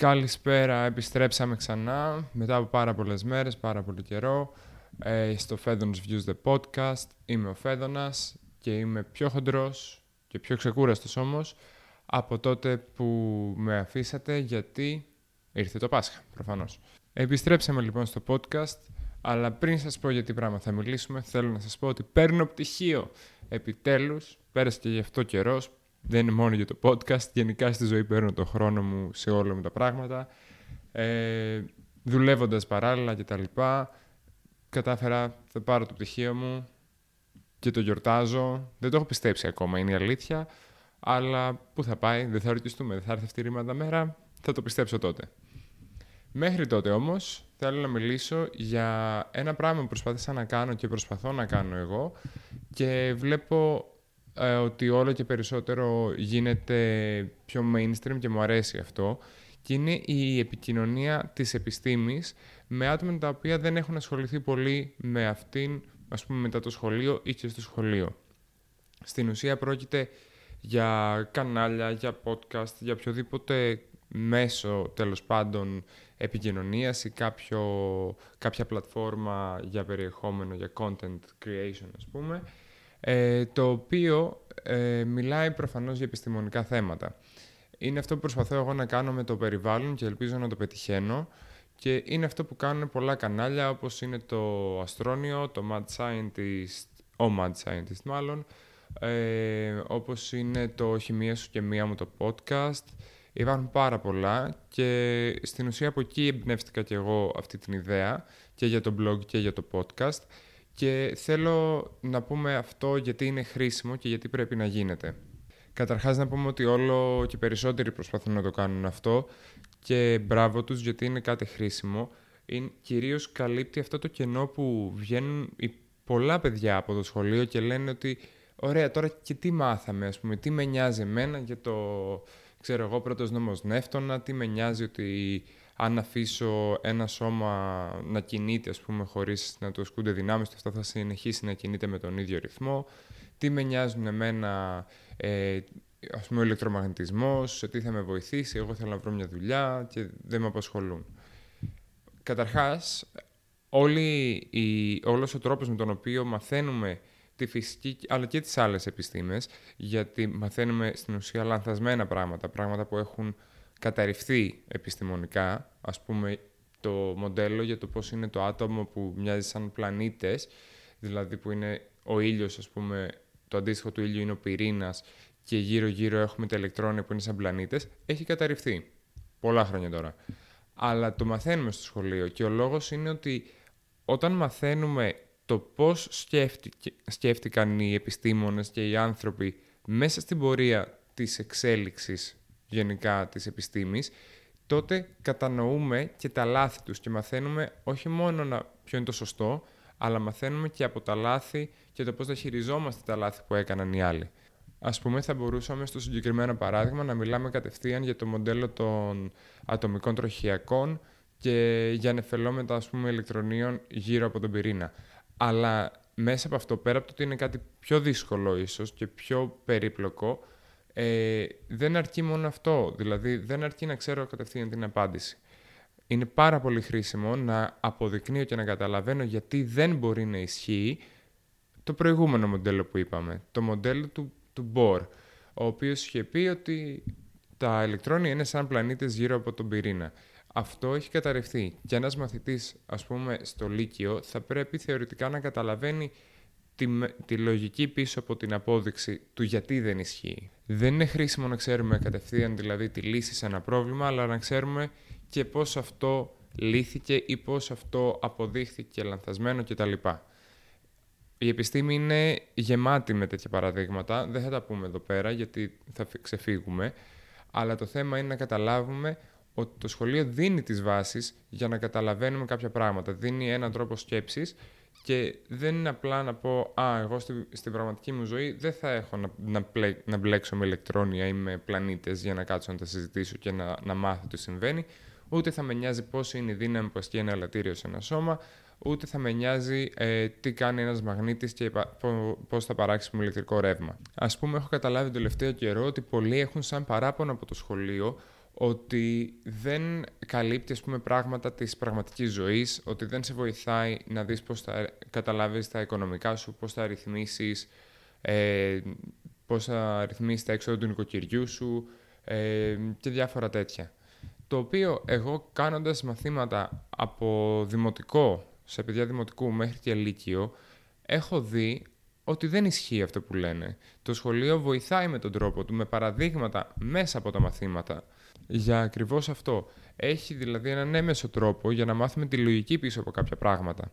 Καλησπέρα, επιστρέψαμε ξανά μετά από πάρα πολλές μέρες, πάρα πολύ καιρό ε, στο Φέδωνας Views The Podcast. Είμαι ο Φέδωνας και είμαι πιο χοντρός και πιο ξεκούραστος όμως από τότε που με αφήσατε γιατί ήρθε το Πάσχα, προφανώς. Επιστρέψαμε λοιπόν στο podcast, αλλά πριν σας πω για τι πράγμα θα μιλήσουμε, θέλω να σας πω ότι παίρνω πτυχίο. Επιτέλους, πέρασε και γι' αυτό καιρός, δεν είναι μόνο για το podcast. Γενικά στη ζωή παίρνω το χρόνο μου σε όλα μου τα πράγματα. Ε, Δουλεύοντας παράλληλα κτλ. Κατάφερα, θα πάρω το πτυχίο μου και το γιορτάζω. Δεν το έχω πιστέψει ακόμα, είναι η αλήθεια. Αλλά πού θα πάει, δεν θα ρωτήσουμε, δεν θα έρθει αυτή η ρήματα μέρα. Θα το πιστέψω τότε. Μέχρι τότε όμως θέλω να μιλήσω για ένα πράγμα που προσπάθησα να κάνω και προσπαθώ να κάνω εγώ και βλέπω ε, ότι όλο και περισσότερο γίνεται πιο mainstream και μου αρέσει αυτό και είναι η επικοινωνία της επιστήμης με άτομα τα οποία δεν έχουν ασχοληθεί πολύ με αυτήν, ας πούμε μετά το σχολείο ή και στο σχολείο. Στην ουσία πρόκειται για κανάλια, για podcast, για οποιοδήποτε μέσο τέλος πάντων επικοινωνίας ή κάποιο, κάποια πλατφόρμα για περιεχόμενο, για content creation ας πούμε, ε, το οποίο ε, μιλάει προφανώς για επιστημονικά θέματα. Είναι αυτό που προσπαθώ εγώ να κάνω με το περιβάλλον και ελπίζω να το πετυχαίνω και είναι αυτό που κάνουν πολλά κανάλια όπως είναι το Αστρόνιο, το Mad Scientist, ο Mad Scientist μάλλον, ε, όπως είναι το Χημεία σου και μία μου το podcast. Υπάρχουν πάρα πολλά και στην ουσία από εκεί εμπνεύστηκα και εγώ αυτή την ιδέα και για το blog και για το podcast και θέλω να πούμε αυτό γιατί είναι χρήσιμο και γιατί πρέπει να γίνεται. Καταρχάς να πούμε ότι όλο και περισσότεροι προσπαθούν να το κάνουν αυτό και μπράβο τους γιατί είναι κάτι χρήσιμο. Είναι, κυρίως καλύπτει αυτό το κενό που βγαίνουν πολλά παιδιά από το σχολείο και λένε ότι ωραία τώρα και τι μάθαμε ας πούμε, τι με νοιάζει εμένα για το ξέρω εγώ πρώτος νόμος Νεύτωνα, τι με νοιάζει ότι αν αφήσω ένα σώμα να κινείται, ας πούμε, χωρίς να το ασκούνται δυνάμεις, αυτό θα συνεχίσει να κινείται με τον ίδιο ρυθμό. Τι με νοιάζουν εμένα, ε, ας πούμε, ο ηλεκτρομαγνητισμός, σε τι θα με βοηθήσει, εγώ θέλω να βρω μια δουλειά και δεν με απασχολούν. Καταρχάς, όλη η, όλος ο τρόπος με τον οποίο μαθαίνουμε τη φυσική αλλά και τις άλλες επιστήμες, γιατί μαθαίνουμε στην ουσία λανθασμένα πράγματα, πράγματα που έχουν καταρριφθεί επιστημονικά, ας πούμε το μοντέλο για το πώς είναι το άτομο που μοιάζει σαν πλανήτες, δηλαδή που είναι ο ήλιος, ας πούμε, το αντίστοιχο του ήλιου είναι ο πυρήνας και γύρω-γύρω έχουμε τα ηλεκτρόνια που είναι σαν πλανήτες, έχει καταρριφθεί. Πολλά χρόνια τώρα. Αλλά το μαθαίνουμε στο σχολείο και ο λόγος είναι ότι όταν μαθαίνουμε το πώς σκέφτηκαν οι επιστήμονες και οι άνθρωποι μέσα στην πορεία της εξέλιξης γενικά της επιστήμης, τότε κατανοούμε και τα λάθη τους και μαθαίνουμε όχι μόνο να, ποιο είναι το σωστό, αλλά μαθαίνουμε και από τα λάθη και το πώς θα χειριζόμαστε τα λάθη που έκαναν οι άλλοι. Ας πούμε, θα μπορούσαμε στο συγκεκριμένο παράδειγμα να μιλάμε κατευθείαν για το μοντέλο των ατομικών τροχιακών και για νεφελόμετα, ας πούμε, ηλεκτρονίων γύρω από τον πυρήνα. Αλλά μέσα από αυτό, πέρα από το ότι είναι κάτι πιο δύσκολο ίσως και πιο περίπλοκο, ε, δεν αρκεί μόνο αυτό. Δηλαδή, δεν αρκεί να ξέρω κατευθείαν την απάντηση. Είναι πάρα πολύ χρήσιμο να αποδεικνύω και να καταλαβαίνω γιατί δεν μπορεί να ισχύει το προηγούμενο μοντέλο που είπαμε. Το μοντέλο του, του Bohr, ο οποίος είχε πει ότι τα ηλεκτρόνια είναι σαν πλανήτες γύρω από τον πυρήνα. Αυτό έχει καταρρευθεί. Και ένας μαθητής, ας πούμε, στο Λύκειο θα πρέπει θεωρητικά να καταλαβαίνει τη, τη λογική πίσω από την απόδειξη του γιατί δεν ισχύει. Δεν είναι χρήσιμο να ξέρουμε κατευθείαν δηλαδή τη λύση σε ένα πρόβλημα, αλλά να ξέρουμε και πώς αυτό λύθηκε ή πώς αυτό αποδείχθηκε λανθασμένο κτλ. Η επιστήμη είναι γεμάτη με τέτοια παραδείγματα, δεν θα τα πούμε εδώ πέρα γιατί θα ξεφύγουμε, αλλά το θέμα είναι να καταλάβουμε ότι το σχολείο δίνει τις βάσεις για να καταλαβαίνουμε κάποια πράγματα, δίνει έναν τρόπο σκέψης και δεν είναι απλά να πω «Α, εγώ στη, στην πραγματική μου ζωή δεν θα έχω να, να, να μπλέξω με ηλεκτρόνια ή με πλανήτες για να κάτσω να τα συζητήσω και να, να μάθω τι συμβαίνει, ούτε θα με νοιάζει πώς είναι η δύναμη που ασκεί ένα ελαττήριο σε ένα σώμα, ούτε θα με νοιάζει ε, τι κάνει ένας μαγνήτης και πώς θα παράξει με ηλεκτρικό ρεύμα. Ας πούμε, έχω καταλάβει το τελευταίο καιρό ότι πολλοί έχουν σαν παράπονο από το σχολείο ότι δεν καλύπτει ας πούμε, πράγματα της πραγματικής ζωής, ότι δεν σε βοηθάει να δεις πώς θα καταλάβεις τα οικονομικά σου, πώς θα ρυθμίσεις, ε, πώς θα ρυθμίσεις τα έξοδα του νοικοκυριού σου ε, και διάφορα τέτοια. Το οποίο εγώ κάνοντας μαθήματα από δημοτικό, σε παιδιά δημοτικού μέχρι και λύκειο, έχω δει ότι δεν ισχύει αυτό που λένε. Το σχολείο βοηθάει με τον τρόπο του, με παραδείγματα μέσα από τα μαθήματα, για ακριβώς αυτό. Έχει δηλαδή έναν έμεσο τρόπο για να μάθουμε τη λογική πίσω από κάποια πράγματα.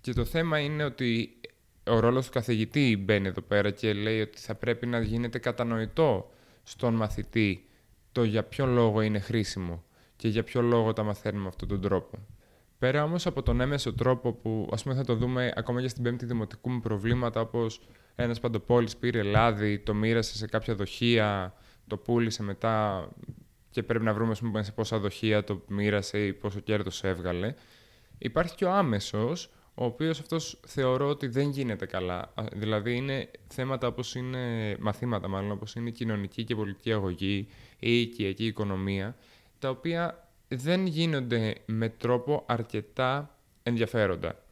Και το θέμα είναι ότι ο ρόλος του καθηγητή μπαίνει εδώ πέρα και λέει ότι θα πρέπει να γίνεται κατανοητό στον μαθητή το για ποιο λόγο είναι χρήσιμο και για ποιο λόγο τα μαθαίνουμε αυτόν τον τρόπο. Πέρα όμως από τον έμεσο τρόπο που ας πούμε θα το δούμε ακόμα και στην πέμπτη δημοτικού με προβλήματα όπως ένας παντοπόλης πήρε λάδι, το μοίρασε σε κάποια δοχεία, το πούλησε μετά και πρέπει να βρούμε πούμε, σε πόσα δοχεία το μοίρασε ή πόσο κέρδος έβγαλε. Υπάρχει και ο άμεσος, ο οποίος αυτός θεωρώ ότι δεν γίνεται καλά. Δηλαδή είναι θέματα όπως είναι, μαθήματα μάλλον, όπως είναι κοινωνική και πολιτική αγωγή ή οικιακή οικονομία, τα οποία δεν γίνονται με τρόπο αρκετά ενδιαφέροντα.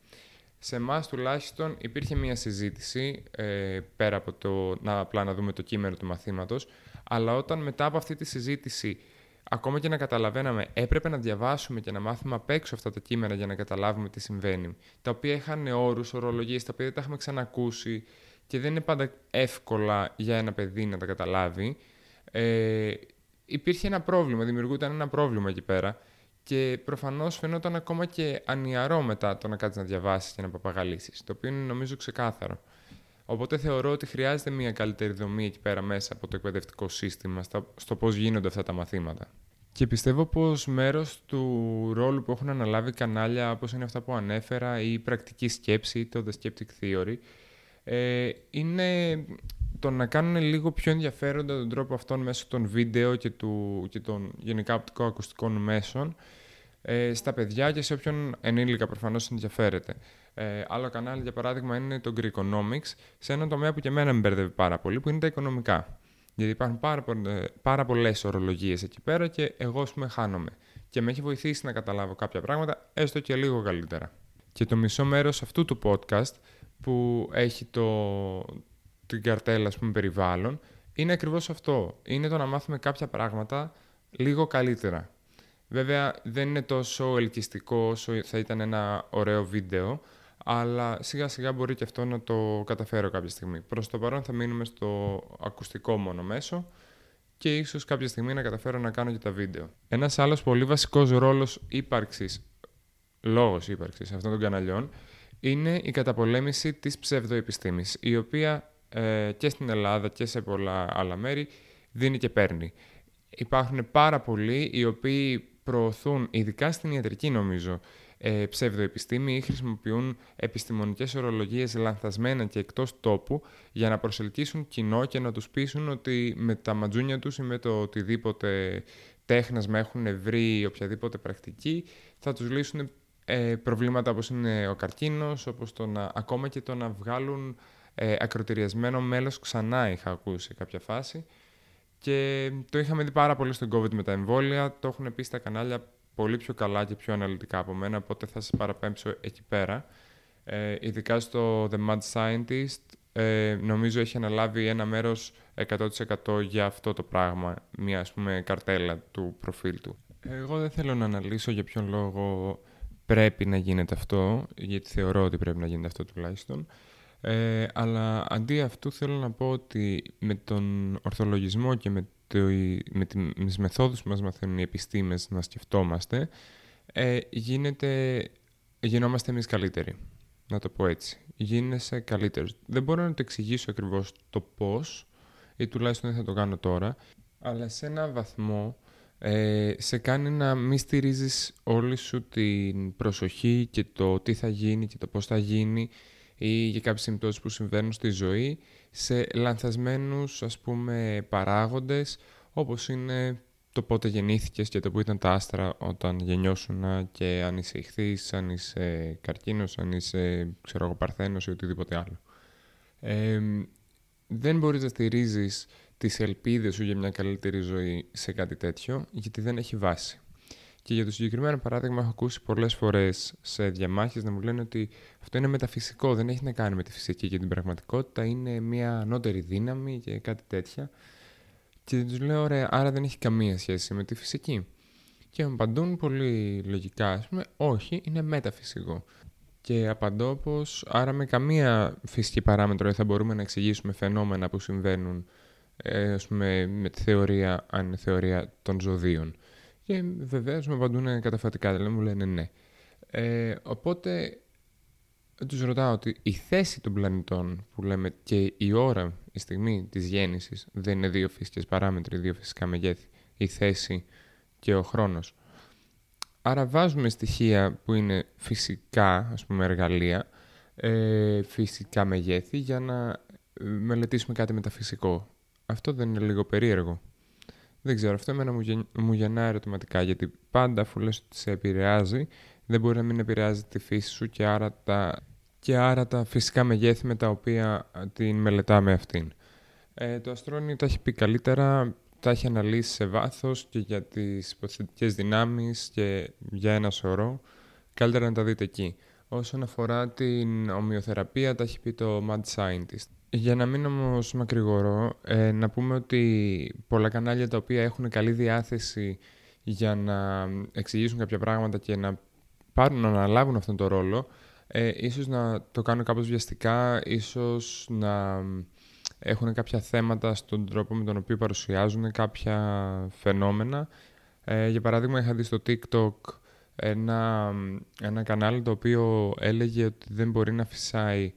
Σε εμάς τουλάχιστον υπήρχε μια συζήτηση, ε, πέρα από το να απλά να δούμε το κείμενο του μαθήματος, αλλά όταν μετά από αυτή τη συζήτηση, ακόμα και να καταλαβαίναμε, έπρεπε να διαβάσουμε και να μάθουμε απ' έξω αυτά τα κείμενα για να καταλάβουμε τι συμβαίνει, τα οποία είχαν όρους, ορολογίες, τα οποία δεν τα έχουμε ξανακούσει και δεν είναι πάντα εύκολα για ένα παιδί να τα καταλάβει, ε, υπήρχε ένα πρόβλημα, δημιουργούταν ένα πρόβλημα εκεί πέρα και προφανώς φαινόταν ακόμα και ανιαρό μετά το να κάτσεις να διαβάσεις και να παπαγαλίσεις, το οποίο είναι νομίζω ξεκάθαρο. Οπότε θεωρώ ότι χρειάζεται μια καλύτερη δομή εκεί πέρα μέσα από το εκπαιδευτικό σύστημα στο πώς γίνονται αυτά τα μαθήματα. Και πιστεύω πως μέρος του ρόλου που έχουν αναλάβει κανάλια όπως είναι αυτά που ανέφερα ή η πρακτική σκέψη, το The Skeptic Theory, ε, είναι το να κάνουν λίγο πιο ενδιαφέροντα τον τρόπο αυτόν μέσω των βίντεο και, του, και των γενικά οπτικοακουστικών μέσων ε, στα παιδιά και σε όποιον ενήλικα προφανώς ενδιαφέρεται. Ε, άλλο κανάλι, για παράδειγμα, είναι το Greekonomics, σε ένα τομέα που και εμένα με μπερδεύει πάρα πολύ, που είναι τα οικονομικά. Γιατί υπάρχουν πάρα, πάρα πολλές ορολογίες εκεί πέρα και εγώ, ας πούμε, χάνομαι. Και με έχει βοηθήσει να καταλάβω κάποια πράγματα, έστω και λίγο καλύτερα. Και το μισό μέρος αυτού του podcast που έχει το, την καρτέλα ας πούμε, περιβάλλον, είναι ακριβώς αυτό. Είναι το να μάθουμε κάποια πράγματα λίγο καλύτερα. Βέβαια δεν είναι τόσο ελκυστικό όσο θα ήταν ένα ωραίο βίντεο, αλλά σιγά σιγά μπορεί και αυτό να το καταφέρω κάποια στιγμή. Προς το παρόν θα μείνουμε στο ακουστικό μόνο μέσο και ίσως κάποια στιγμή να καταφέρω να κάνω και τα βίντεο. Ένας άλλος πολύ βασικός ρόλος ύπαρξης, λόγος ύπαρξης αυτών των καναλιών, είναι η καταπολέμηση της ψευδοεπιστήμης, η οποία ε, και στην Ελλάδα και σε πολλά άλλα μέρη δίνει και παίρνει. Υπάρχουν πάρα πολλοί οι οποίοι προωθούν, ειδικά στην ιατρική νομίζω, ε, ψευδοεπιστήμη ή χρησιμοποιούν επιστημονικές ορολογίες λανθασμένα και εκτός τόπου για να προσελκύσουν κοινό και να τους πείσουν ότι με τα ματζούνια τους ή με το οτιδήποτε τέχνασμα έχουν βρει οποιαδήποτε πρακτική θα τους λύσουν ε, προβλήματα όπως είναι ο καρκίνος, όπως το να, ακόμα και το να βγάλουν ε, ακροτηριασμένο μέλος ξανά είχα ακούσει σε κάποια φάση. Και το είχαμε δει πάρα πολύ στον COVID με τα εμβόλια. Το έχουν πει στα κανάλια πολύ πιο καλά και πιο αναλυτικά από μένα, οπότε θα σας παραπέμψω εκεί πέρα. Ε, ειδικά στο The Mad Scientist, ε, νομίζω έχει αναλάβει ένα μέρος 100% για αυτό το πράγμα, μια ας πούμε καρτέλα του προφίλ του. Εγώ δεν θέλω να αναλύσω για ποιον λόγο πρέπει να γίνεται αυτό, γιατί θεωρώ ότι πρέπει να γίνεται αυτό τουλάχιστον. Ε, αλλά αντί αυτού θέλω να πω ότι με τον ορθολογισμό και με, το, με τις μεθόδους που μας μαθαίνουν οι επιστήμες να σκεφτόμαστε, ε, γίνεται, γινόμαστε εμείς καλύτεροι. Να το πω έτσι. Γίνεσαι καλύτερος. Δεν μπορώ να το εξηγήσω ακριβώς το πώς, ή τουλάχιστον δεν θα το κάνω τώρα, αλλά σε ένα βαθμό ε, σε κάνει να μην στηρίζεις όλη σου την προσοχή και το τι θα γίνει και το πώς θα γίνει ή για κάποιες συμπτώσεις που συμβαίνουν στη ζωή σε λανθασμένους ας πούμε παράγοντες όπως είναι το πότε γεννήθηκες και το που ήταν τα άστρα όταν γεννιώσουν και αν είσαι ηχθής, αν είσαι καρκίνος, αν είσαι ξέρω εγώ, παρθένος ή οτιδήποτε άλλο. Ε, δεν μπορείς να στηρίζεις τις ελπίδες σου για μια καλύτερη ζωή σε κάτι τέτοιο, γιατί δεν έχει βάση. Και για το συγκεκριμένο παράδειγμα, έχω ακούσει πολλές φορές σε διαμάχες να μου λένε ότι αυτό είναι μεταφυσικό, δεν έχει να κάνει με τη φυσική και την πραγματικότητα, είναι μια ανώτερη δύναμη και κάτι τέτοια. Και τους λέω, ωραία, άρα δεν έχει καμία σχέση με τη φυσική. Και μου απαντούν πολύ λογικά, ας πούμε, όχι, είναι μεταφυσικό. Και απαντώ πω άρα με καμία φυσική παράμετρο δεν θα μπορούμε να εξηγήσουμε φαινόμενα που συμβαίνουν ε, ας πούμε, με τη θεωρία, αν είναι θεωρία των ζωδίων. Και βεβαίως με απαντούν καταφατικά, δηλαδή μου λένε ναι. Ε, οπότε τους ρωτάω ότι η θέση των πλανητών που λέμε και η ώρα, η στιγμή της γέννησης δεν είναι δύο φυσικές παράμετροι, δύο φυσικά μεγέθη, η θέση και ο χρόνος. Άρα βάζουμε στοιχεία που είναι φυσικά, ας πούμε εργαλεία, ε, φυσικά μεγέθη για να μελετήσουμε κάτι μεταφυσικό. Αυτό δεν είναι λίγο περίεργο. Δεν ξέρω, αυτό εμένα μου, γεν... μου γεννά ερωτηματικά, γιατί πάντα αφού λες ότι σε επηρεάζει, δεν μπορεί να μην επηρεάζει τη φύση σου και άρα τα, και άρα τα φυσικά μεγέθη με τα οποία την μελετάμε αυτήν. Ε, το Αστρόνι τα έχει πει καλύτερα, τα έχει αναλύσει σε βάθος και για τις υποθετικές δυνάμεις και για ένα σωρό. Καλύτερα να τα δείτε εκεί. Όσον αφορά την ομοιοθεραπεία, τα έχει πει το Mad Scientist. Για να μην όμως μακρηγορώ, ε, να πούμε ότι πολλά κανάλια τα οποία έχουν καλή διάθεση για να εξηγήσουν κάποια πράγματα και να πάρουν να αναλάβουν αυτόν τον ρόλο, ε, ίσως να το κάνουν κάπως βιαστικά, ίσως να έχουν κάποια θέματα στον τρόπο με τον οποίο παρουσιάζουν κάποια φαινόμενα. Ε, για παράδειγμα, είχα δει στο TikTok ένα, ένα κανάλι το οποίο έλεγε ότι δεν μπορεί να φυσάει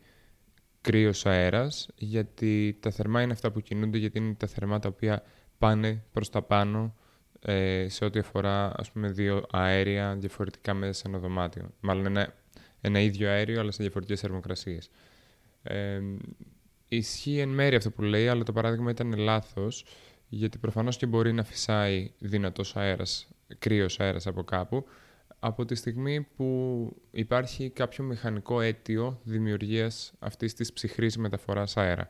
κρύος αέρας, γιατί τα θερμά είναι αυτά που κινούνται, γιατί είναι τα θερμά τα οποία πάνε προς τα πάνω ε, σε ό,τι αφορά ας πούμε δύο αέρια διαφορετικά μέσα σε ένα δωμάτιο. Μάλλον ένα, ένα ίδιο αέριο αλλά σε διαφορετικές θερμοκρασίες. Ε, ισχύει εν μέρει αυτό που λέει, αλλά το παράδειγμα ήταν λάθος, γιατί προφανώς και μπορεί να φυσάει δυνατός αέρας, κρύος αέρας από κάπου, από τη στιγμή που υπάρχει κάποιο μηχανικό αίτιο δημιουργίας αυτής της ψυχρής μεταφοράς αέρα.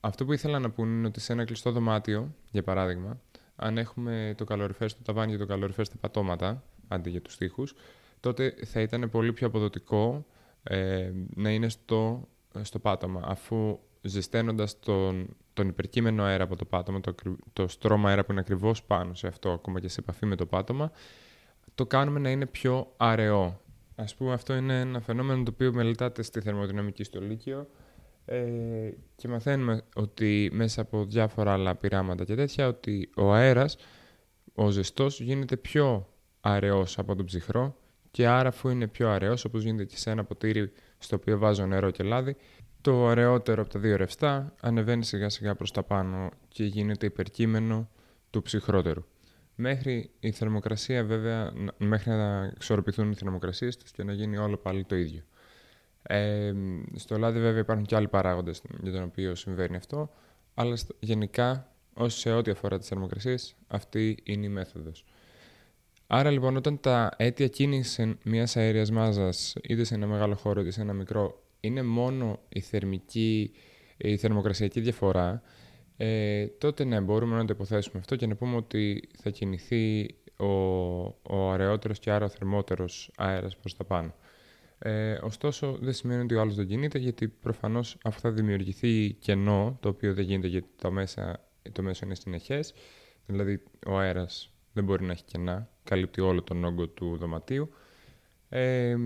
Αυτό που ήθελα να πούνε είναι ότι σε ένα κλειστό δωμάτιο, για παράδειγμα, αν έχουμε το καλοριφέρ στο ταβάνι και το καλοριφέρ στα πατώματα, αντί για τους τοίχους, τότε θα ήταν πολύ πιο αποδοτικό ε, να είναι στο, στο πάτωμα, αφού ζεσταίνοντας τον, τον υπερκείμενο αέρα από το πάτωμα, το, το στρώμα αέρα που είναι ακριβώς πάνω σε αυτό, ακόμα και σε επαφή με το πάτωμα, το κάνουμε να είναι πιο αραιό. Ας πούμε αυτό είναι ένα φαινόμενο το οποίο μελετάται στη θερμοδυναμική στο Λύκειο ε, και μαθαίνουμε ότι μέσα από διάφορα άλλα πειράματα και τέτοια ότι ο αέρας, ο ζεστός γίνεται πιο αραιός από τον ψυχρό και άρα αφού είναι πιο αραιός όπως γίνεται και σε ένα ποτήρι στο οποίο βάζω νερό και λάδι το αραιότερο από τα δύο ρευστά ανεβαίνει σιγά σιγά προς τα πάνω και γίνεται υπερκείμενο του ψυχρότερου μέχρι η θερμοκρασία βέβαια, μέχρι να εξορροπηθούν οι θερμοκρασίες τους και να γίνει όλο πάλι το ίδιο. Ε, στο λάδι βέβαια υπάρχουν και άλλοι παράγοντες για τον οποίο συμβαίνει αυτό, αλλά γενικά όσο σε ό,τι αφορά τις θερμοκρασίες αυτή είναι η μέθοδος. Άρα λοιπόν όταν τα αίτια κίνηση μιας αέριας μάζας είτε σε ένα μεγάλο χώρο είτε σε ένα μικρό είναι μόνο η θερμική, η θερμοκρασιακή διαφορά, ε, τότε ναι, μπορούμε να το υποθέσουμε αυτό και να πούμε ότι θα κινηθεί ο, ο αραιότερος και άρα ο θερμότερος αέρας προς τα πάνω. Ε, ωστόσο, δεν σημαίνει ότι ο άλλος δεν κινείται, γιατί προφανώς αφού θα δημιουργηθεί κενό, το οποίο δεν γίνεται γιατί το, μέσα, το μέσο είναι συνεχές, δηλαδή ο αέρας δεν μπορεί να έχει κενά, καλύπτει όλο τον όγκο του δωματίου, ε,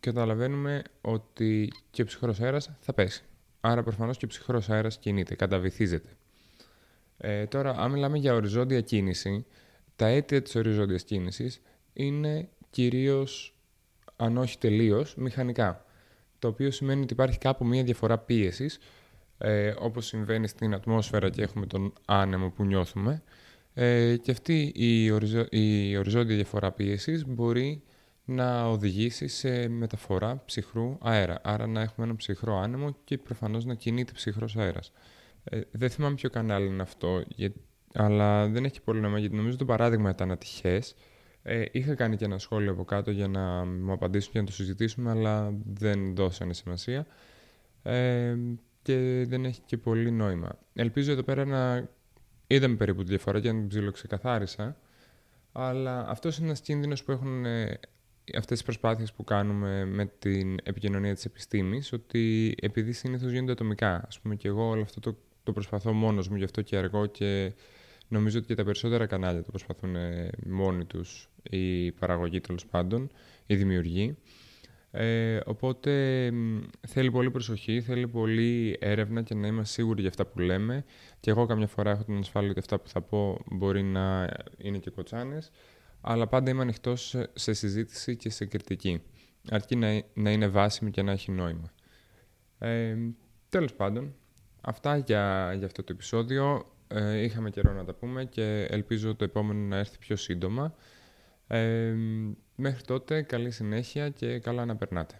καταλαβαίνουμε ότι και ο ψυχρός αέρας θα πέσει. Άρα προφανώς και ο ψυχρός αέρας κινείται, καταβυθίζεται. Ε, τώρα, αν μιλάμε για οριζόντια κίνηση, τα αίτια της οριζόντιας κίνησης είναι κυρίως, αν όχι τελείως, μηχανικά. Το οποίο σημαίνει ότι υπάρχει κάπου μία διαφορά πίεσης, ε, όπως συμβαίνει στην ατμόσφαιρα και έχουμε τον άνεμο που νιώθουμε. Ε, και αυτή η, οριζο... η οριζόντια διαφορά πίεσης μπορεί να οδηγήσει σε μεταφορά ψυχρού αέρα. Άρα να έχουμε ένα ψυχρό άνεμο και προφανώς να κινείται ψυχρός αέρας. Ε, δεν θυμάμαι ποιο κανάλι είναι αυτό, αλλά δεν έχει πολύ νόημα γιατί νομίζω το παράδειγμα ήταν ατυχές. Ε, είχα κάνει και ένα σχόλιο από κάτω για να μου απαντήσουν και να το συζητήσουμε, αλλά δεν δώσανε σημασία. Ε, και δεν έχει και πολύ νόημα. Ελπίζω εδώ πέρα να είδαμε περίπου τη διαφορά και την ψιλοξεκαθάρισα. Αλλά αυτός είναι ένας κίνδυνος που έχουν ε, αυτές τις προσπάθειες που κάνουμε με την επικοινωνία της επιστήμης, ότι επειδή συνήθως γίνονται ατομικά. Ας πούμε και εγώ όλο αυτό το, το προσπαθώ μόνος μου, γι' αυτό και αργό και νομίζω ότι και τα περισσότερα κανάλια το προσπαθούν ε, μόνοι τους, η παραγωγή τέλος πάντων, η δημιουργή. Ε, οπότε θέλει πολύ προσοχή, θέλει πολύ έρευνα και να είμαστε σίγουροι για αυτά που λέμε. Και εγώ καμιά φορά έχω την ασφάλεια ότι αυτά που θα πω μπορεί να είναι και κοτσάνες αλλά πάντα είμαι ανοιχτός σε συζήτηση και σε κριτική. Αρκεί να, να είναι βάσιμη και να έχει νόημα. Ε, τέλος πάντων, αυτά για, για αυτό το επεισόδιο. Ε, είχαμε καιρό να τα πούμε και ελπίζω το επόμενο να έρθει πιο σύντομα. Ε, μέχρι τότε, καλή συνέχεια και καλά να περνάτε.